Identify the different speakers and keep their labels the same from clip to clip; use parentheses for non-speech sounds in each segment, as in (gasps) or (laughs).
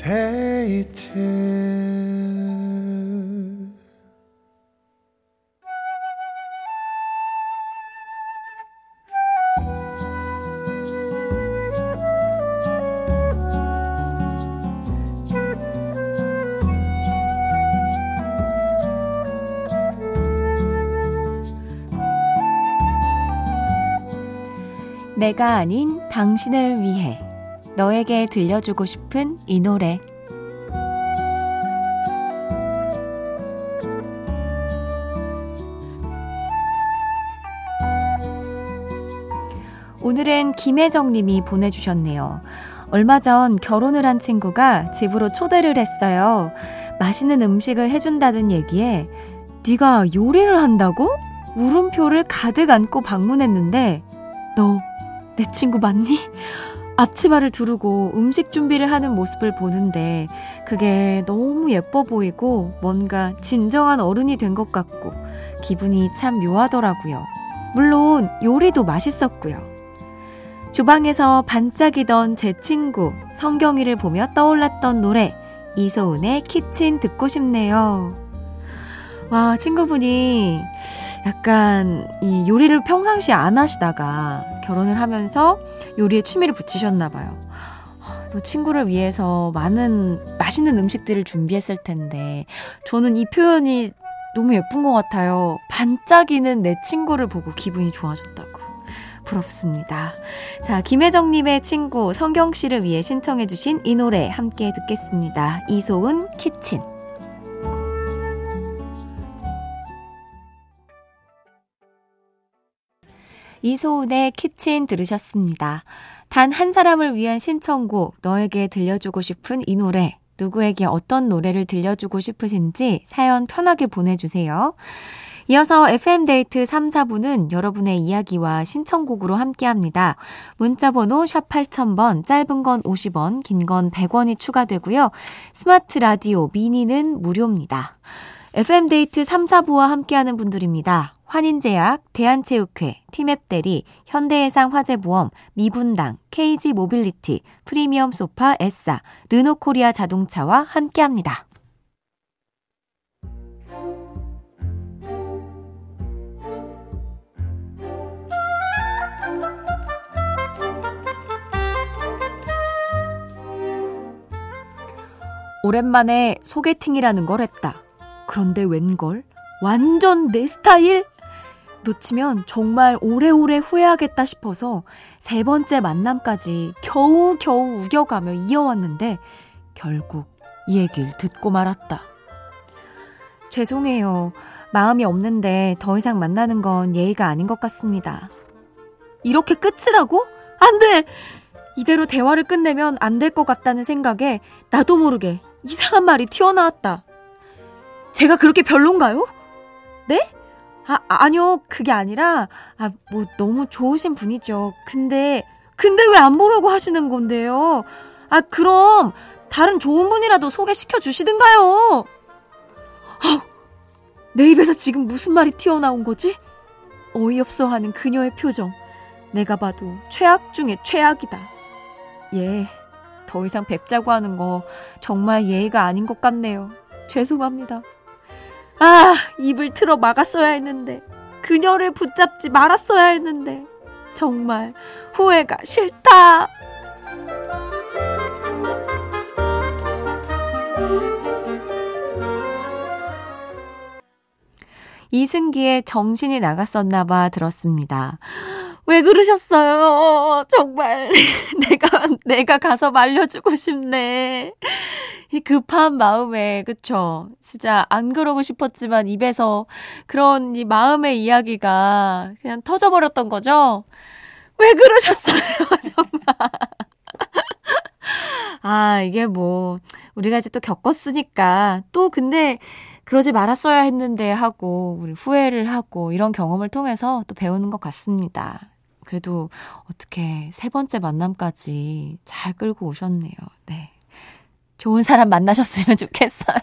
Speaker 1: 데이트.
Speaker 2: 내가 아닌 당신을 위해 너에게 들려주고 싶은 이 노래 오늘은 김혜정 님이 보내주셨네요. 얼마 전 결혼을 한 친구가 집으로 초대를 했어요. 맛있는 음식을 해준다는 얘기에 네가 요리를 한다고? 물음표를 가득 안고 방문했는데 너 내 친구 맞니? 앞치마를 두르고 음식 준비를 하는 모습을 보는데 그게 너무 예뻐 보이고 뭔가 진정한 어른이 된 것 같고 기분이 참 묘하더라고요. 물론 요리도 맛있었고요. 주방에서 반짝이던 제 친구 성경이를 보며 떠올랐던 노래 이소은의 키친 듣고 싶네요. 와, 친구분이 약간 이 요리를 평상시에 안 하시다가 결혼을 하면서 요리에 취미를 붙이셨나 봐요. 또 친구를 위해서 많은 맛있는 음식들을 준비했을 텐데 저는 이 표현이 너무 예쁜 것 같아요. 반짝이는 내 친구를 보고 기분이 좋아졌다고. 부럽습니다. 자, 김혜정님의 친구 성경 씨를 위해 신청해주신 이 노래 함께 듣겠습니다. 이소은 키친. 이소은의 키친 들으셨습니다. 단 한 사람을 위한 신청곡, 너에게 들려주고 싶은 이 노래, 누구에게 어떤 노래를 들려주고 싶으신지 사연 편하게 보내주세요. 이어서 FM데이트 3, 4부는 여러분의 이야기와 신청곡으로 함께 합니다. 문자번호 샵 8000번, 짧은 건 50원, 긴 건 100원이 추가되고요. 스마트 라디오, 미니는 무료입니다. FM데이트 3, 4부와 함께하는 분들입니다. 환인제약, 대한체육회, 티맵대리, 현대해상 화재보험, 미분당, KG 모빌리티, 프리미엄 소파 에싸, 르노코리아 자동차와 함께합니다. 오랜만에 소개팅이라는 걸 했다. 그런데 웬걸? 완전 내 스타일? 놓치면 정말 오래오래 후회하겠다 싶어서 세 번째 만남까지 겨우겨우 우겨가며 이어왔는데 결국 이 얘기를 듣고 말았다. 죄송해요. 마음이 없는데 더 이상 만나는 건 예의가 아닌 것 같습니다. 이렇게 끝이라고? 안 돼! 이대로 대화를 끝내면 안 될 것 같다는 생각에 나도 모르게 이상한 말이 튀어나왔다. 제가 그렇게 별론가요? 네? 아, 아니요. 그게 아니라, 아, 뭐, 너무 좋으신 분이죠. 근데, 근데 왜 안 보려고 하시는 건데요? 아, 그럼, 다른 좋은 분이라도 소개시켜 주시든가요. 어, 내 입에서 지금 무슨 말이 튀어나온 거지? 어이없어 하는 그녀의 표정. 내가 봐도 최악 중에 최악이다. 예, 더 이상 뵙자고 하는 거 정말 예의가 아닌 것 같네요. 죄송합니다. 아, 입을 틀어 막았어야 했는데. 그녀를 붙잡지 말았어야 했는데. 정말 후회가 싫다. 이승기의 정신이 나갔었나봐 들었습니다. 왜 그러셨어요? 정말 (laughs) 내가 내가 가서 말려주고 싶네. 이 급한 마음에 그쵸? 진짜 안 그러고 싶었지만 입에서 그런 이 마음의 이야기가 그냥 터져버렸던 거죠? 왜 그러셨어요? (laughs) 정말. 아, 이게 뭐, 우리가 이제 또 겪었으니까, 또 근데, 그러지 말았어야 했는데 하고, 우리 후회를 하고, 이런 경험을 통해서 또 배우는 것 같습니다. 그래도 어떻게 세 번째 만남까지 잘 끌고 오셨네요. 네. 좋은 사람 만나셨으면 (laughs) 좋겠어요.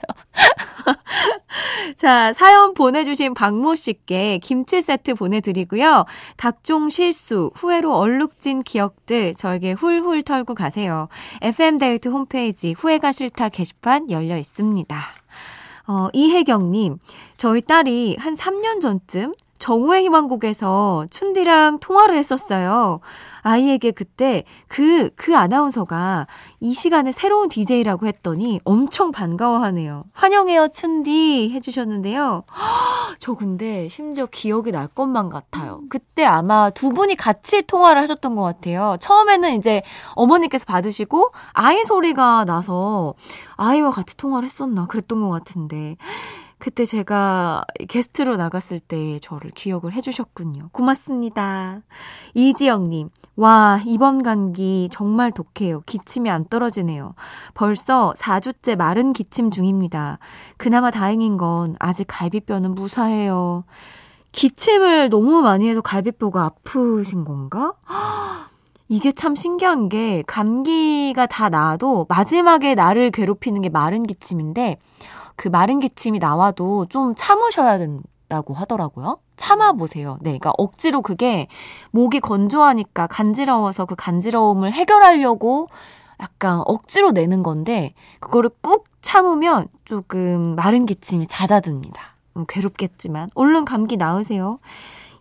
Speaker 2: (laughs) 자, 사연 보내주신 박모 씨께 김치 세트 보내드리고요. 각종 실수, 후회로 얼룩진 기억들 저에게 훌훌 털고 가세요. FM데이트 홈페이지 후회가 싫다 게시판 열려 있습니다. 어, 이혜경님, 저희 딸이 한 3년 전쯤 정오의 희망곡에서 춘디랑 통화를 했었어요. 아이에게 그때 그, 그 아나운서가 이 시간에 새로운 DJ라고 했더니 엄청 반가워하네요. 환영해요, 춘디 해주셨는데요. (gasps) 저 근데 심지어 기억이 날 것만 같아요. 그때 아마 두 분이 같이 통화를 하셨던 것 같아요. 처음에는 이제 어머니께서 받으시고 아이 소리가 나서 아이와 같이 통화를 했었나 그랬던 것 같은데. 그때 제가 게스트로 나갔을 때 저를 기억을 해주셨군요. 고맙습니다. 이지영님, 와, 이번 감기 정말 독해요. 기침이 안 떨어지네요. 벌써 4주째 마른 기침 중입니다. 그나마 다행인 건 아직 갈비뼈는 무사해요. 기침을 너무 많이 해서 갈비뼈가 아프신 건가? (gasps) 이게 참 신기한 게 감기가 다 나아도 마지막에 나를 괴롭히는 게 마른 기침인데 그 마른 기침이 나와도 좀 참으셔야 된다고 하더라고요. 참아보세요. 네. 그러니까 억지로 그게 목이 건조하니까 간지러워서 그 간지러움을 해결하려고 약간 억지로 내는 건데, 그거를 꾹 참으면 조금 마른 기침이 잦아듭니다. 음, 괴롭겠지만. 얼른 감기 나으세요.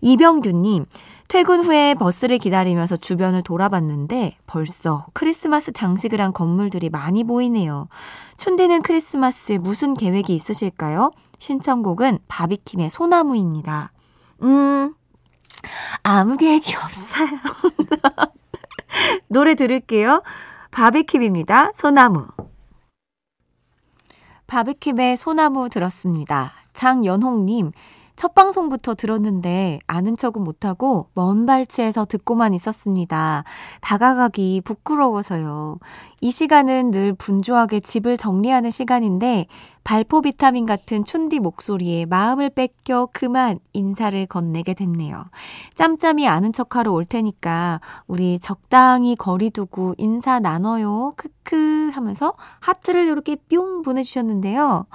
Speaker 2: 이병규님, 퇴근 후에 버스를 기다리면서 주변을 돌아봤는데 벌써 크리스마스 장식을 한 건물들이 많이 보이네요. 춘디는 크리스마스에 무슨 계획이 있으실까요? 신청곡은 바비킴의 소나무입니다. 음, 아무 계획이 없어요. (laughs) 노래 들을게요. 바비킴입니다. 소나무. 바비킴의 소나무 들었습니다. 장연홍님, 첫 방송부터 들었는데 아는 척은 못하고 먼 발치에서 듣고만 있었습니다. 다가가기 부끄러워서요. 이 시간은 늘 분주하게 집을 정리하는 시간인데 발포 비타민 같은 춘디 목소리에 마음을 뺏겨 그만 인사를 건네게 됐네요. 짬짬이 아는 척하러 올 테니까 우리 적당히 거리 두고 인사 나눠요. 크크 하면서 하트를 이렇게 뿅 보내주셨는데요.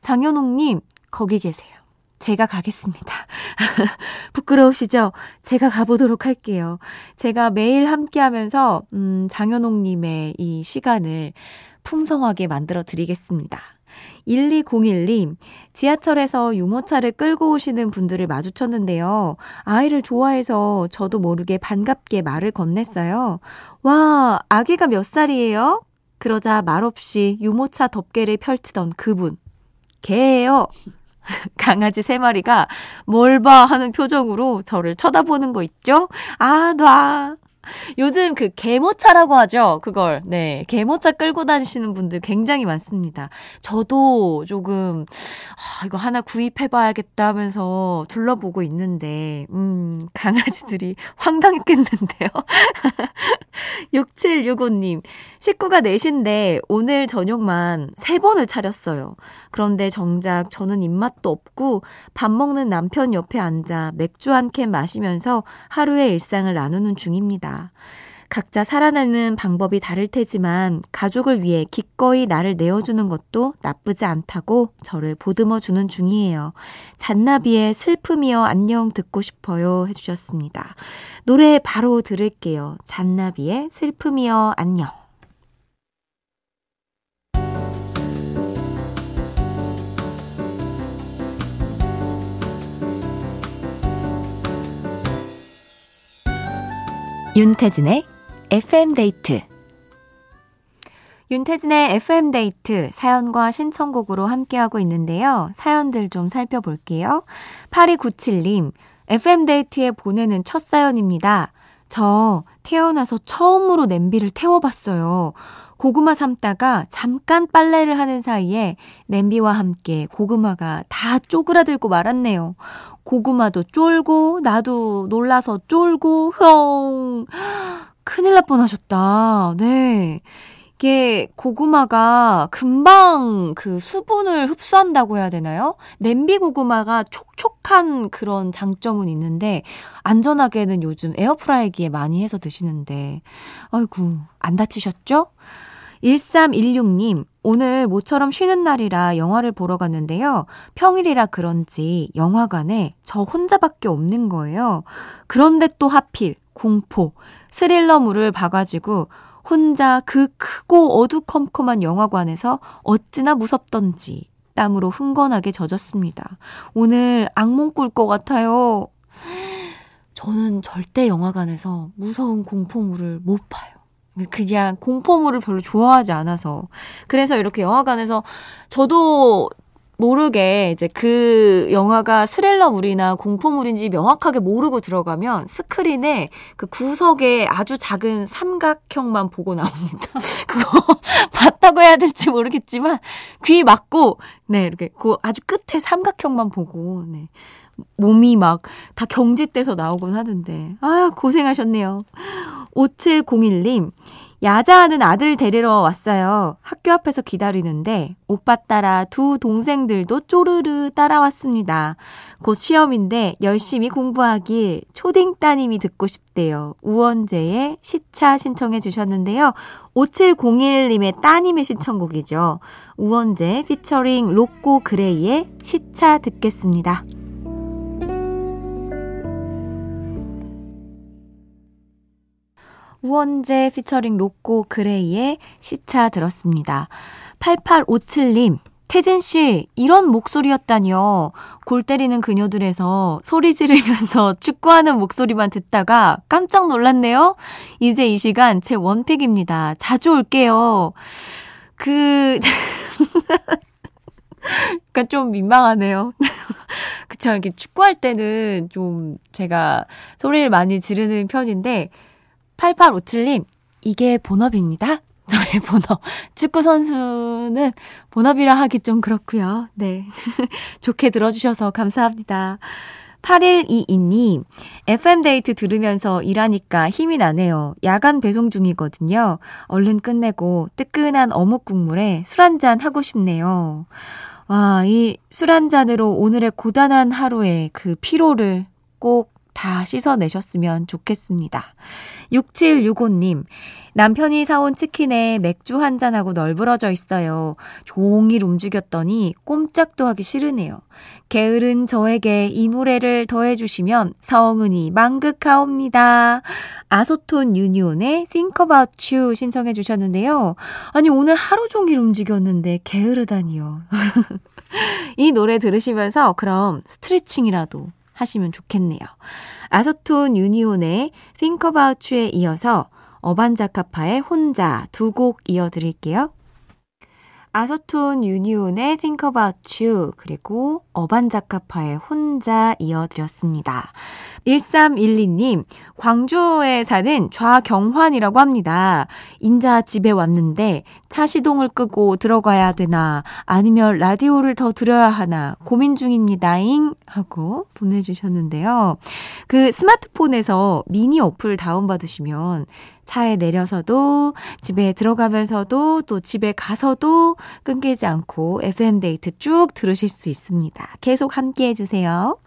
Speaker 2: 장현옥님 거기 계세요. 제가 가겠습니다. (laughs) 부끄러우시죠? 제가 가보도록 할게요. 제가 매일 함께 하면서, 음, 장현옥님의 이 시간을 풍성하게 만들어 드리겠습니다. 1201님, 지하철에서 유모차를 끌고 오시는 분들을 마주쳤는데요. 아이를 좋아해서 저도 모르게 반갑게 말을 건넸어요. 와, 아기가 몇 살이에요? 그러자 말없이 유모차 덮개를 펼치던 그분. 개예요. (laughs) 강아지 세 마리가 뭘 봐 하는 표정으로 저를 쳐다보는 거 있죠? 아, 놔. (laughs) 요즘 그 개모차라고 하죠. 그걸. 네. 개모차 끌고 다니시는 분들 굉장히 많습니다. 저도 조금, 아, 이거 하나 구입해봐야겠다 하면서 둘러보고 있는데, 음, (laughs) 강아지들이 황당했겠는데요. (laughs) 6765님, 식구가 넷인데 오늘 저녁만 세 번을 차렸어요. 그런데 정작 저는 입맛도 없고 밥 먹는 남편 옆에 앉아 맥주 한 캔 마시면서 하루의 일상을 나누는 중입니다. 각자 살아나는 방법이 다를 테지만 가족을 위해 기꺼이 나를 내어주는 것도 나쁘지 않다고 저를 보듬어 주는 중이에요. 잔나비의 슬픔이여 안녕 듣고 싶어요 해주셨습니다. 노래 바로 들을게요. 잔나비의 슬픔이여 안녕. 윤태진의 FM 데이트 윤태진의 FM데이트 사연과 신청곡으로 함께하고 있는데요. 사연들 좀 살펴볼게요. 8297님, FM데이트에 보내는 첫 사연입니다. 저 태어나서 처음으로 냄비를 태워봤어요. 고구마 삶다가 잠깐 빨래를 하는 사이에 냄비와 함께 고구마가 다 쪼그라들고 말았네요. 고구마도 쫄고 나도 놀라서 쫄고 흥 큰일 날 뻔하셨다. 네. 이게 고구마가 금방 그 수분을 흡수한다고 해야 되나요? 냄비 고구마가 촉촉한 그런 장점은 있는데 안전하게는 요즘 에어프라이기에 많이 해서 드시는데 아이고 안 다치셨죠? 1316님, 오늘 모처럼 쉬는 날이라 영화를 보러 갔는데요. 평일이라 그런지 영화관에 저 혼자밖에 없는 거예요. 그런데 또 하필 공포, 스릴러물을 봐가지고 혼자 그 크고 어두컴컴한 영화관에서 어찌나 무섭던지 땀으로 흥건하게 젖었습니다. 오늘 악몽 꿀 것 같아요. 저는 절대 영화관에서 무서운 공포물을 못 봐요. 그냥 공포물을 별로 좋아하지 않아서. 그래서 이렇게 영화관에서 저도 모르게 이제 그 영화가 스릴러물이나 공포물인지 명확하게 모르고 들어가면 스크린에 그 구석에 아주 작은 삼각형만 보고 나옵니다. (laughs) 그거 봤다고 해야 될지 모르겠지만 귀 막고 네 이렇게 그 아주 끝에 삼각형만 보고 네 몸이 막 다 경직돼서 나오곤 하는데 아 고생하셨네요. 5701님 야자하는 아들 데리러 왔어요. 학교 앞에서 기다리는데 오빠 따라 두 동생들도 쪼르르 따라왔습니다. 곧 시험인데 열심히 공부하길 초딩 따님이 듣고 싶대요. 우원재의 시차 신청해 주셨는데요. 5701님의 따님의 신청곡이죠. 우원재 피처링 로꼬 그레이의 시차 듣겠습니다. 우원재 피처링 로꼬 그레이의 시차 들었습니다. 8857님, 태진씨, 이런 목소리였다니요. 골 때리는 그녀들에서 소리 지르면서 (laughs) 축구하는 목소리만 듣다가 깜짝 놀랐네요. 이제 이 시간 제 원픽입니다. 자주 올게요. 그, (laughs) 그니까 좀 민망하네요. (laughs) 그쵸. 이렇게 축구할 때는 좀 제가 소리를 많이 지르는 편인데, 8857님, 이게 본업입니다. (laughs) 저의 본업. 축구 선수는 본업이라 하기 좀 그렇고요. 네. (laughs) 좋게 들어주셔서 감사합니다. 8122님, FM데이트 들으면서 일하니까 힘이 나네요. 야간 배송 중이거든요. 얼른 끝내고 뜨끈한 어묵 국물에 술 한잔 하고 싶네요. 와, 이 술 한잔으로 오늘의 고단한 하루의 그 피로를 꼭 다 씻어내셨으면 좋겠습니다. 6765님, 남편이 사온 치킨에 맥주 한 잔하고 널브러져 있어요. 종일 움직였더니 꼼짝도 하기 싫으네요. 게으른 저에게 이 노래를 더해주시면 성은이 망극하옵니다. 아소톤 유니온의 Think About You 신청해 주셨는데요. 아니, 오늘 하루 종일 움직였는데 게으르다니요. (laughs) 이 노래 들으시면서 그럼 스트레칭이라도 하시면 좋겠네요. 아소톤 유니온의 Think About You에 이어서 어반자카파의 혼자 두 곡 이어드릴게요. 아소톤 유니온의 Think About You 그리고 어반자카파의 혼자 이어드렸습니다. 1312님, 광주에 사는 좌경환이라고 합니다. 인자 집에 왔는데 차 시동을 끄고 들어가야 되나 아니면 라디오를 더 들어야 하나 고민 중입니다잉 하고 보내주셨는데요. 그 스마트폰에서 미니 어플 다운받으시면 차에 내려서도 집에 들어가면서도 또 집에 가서도 끊기지 않고 FM데이트 쭉 들으실 수 있습니다. 계속 함께 해 주세요.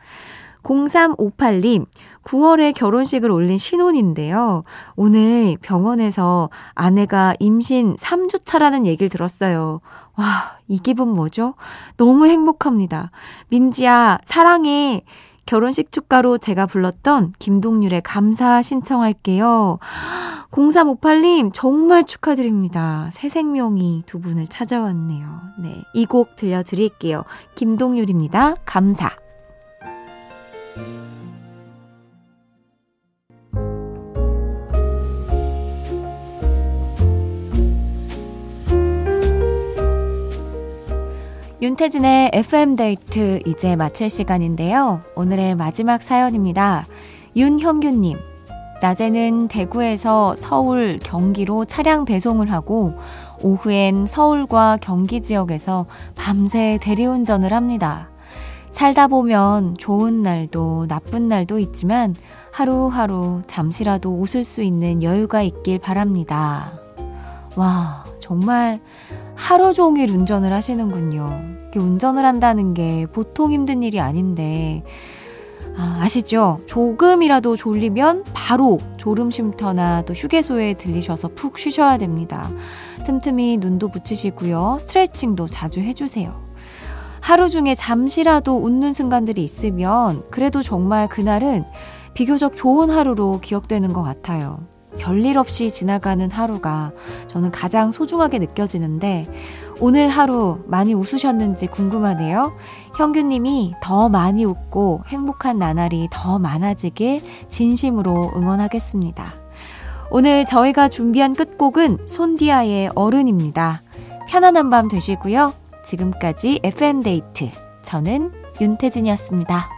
Speaker 2: 0358님, 9월에 결혼식을 올린 신혼인데요. 오늘 병원에서 아내가 임신 3주차라는 얘기를 들었어요. 와, 이 기분 뭐죠? 너무 행복합니다. 민지야, 사랑해. 결혼식 축가로 제가 불렀던 김동률의 감사 신청할게요. 0358님, 정말 축하드립니다. 새 생명이 두 분을 찾아왔네요. 네. 이 곡 들려드릴게요. 김동률입니다. 감사. 윤태진의 FM데이트 이제 마칠 시간인데요. 오늘의 마지막 사연입니다. 윤형규님. 낮에는 대구에서 서울, 경기로 차량 배송을 하고 오후엔 서울과 경기 지역에서 밤새 대리운전을 합니다. 살다 보면 좋은 날도 나쁜 날도 있지만 하루하루 잠시라도 웃을 수 있는 여유가 있길 바랍니다. 와, 정말 하루 종일 운전을 하시는군요. 운전을 한다는 게 보통 힘든 일이 아닌데, 아, 아시죠? 조금이라도 졸리면 바로 졸음 쉼터나 또 휴게소에 들리셔서 푹 쉬셔야 됩니다. 틈틈이 눈도 붙이시고요. 스트레칭도 자주 해주세요. 하루 중에 잠시라도 웃는 순간들이 있으면 그래도 정말 그날은 비교적 좋은 하루로 기억되는 것 같아요. 별일 없이 지나가는 하루가 저는 가장 소중하게 느껴지는데 오늘 하루 많이 웃으셨는지 궁금하네요. 형규님이 더 많이 웃고 행복한 나날이 더 많아지길 진심으로 응원하겠습니다. 오늘 저희가 준비한 끝곡은 손디아의 어른입니다. 편안한 밤 되시고요. 지금까지 FM데이트. 저는 윤태진이었습니다.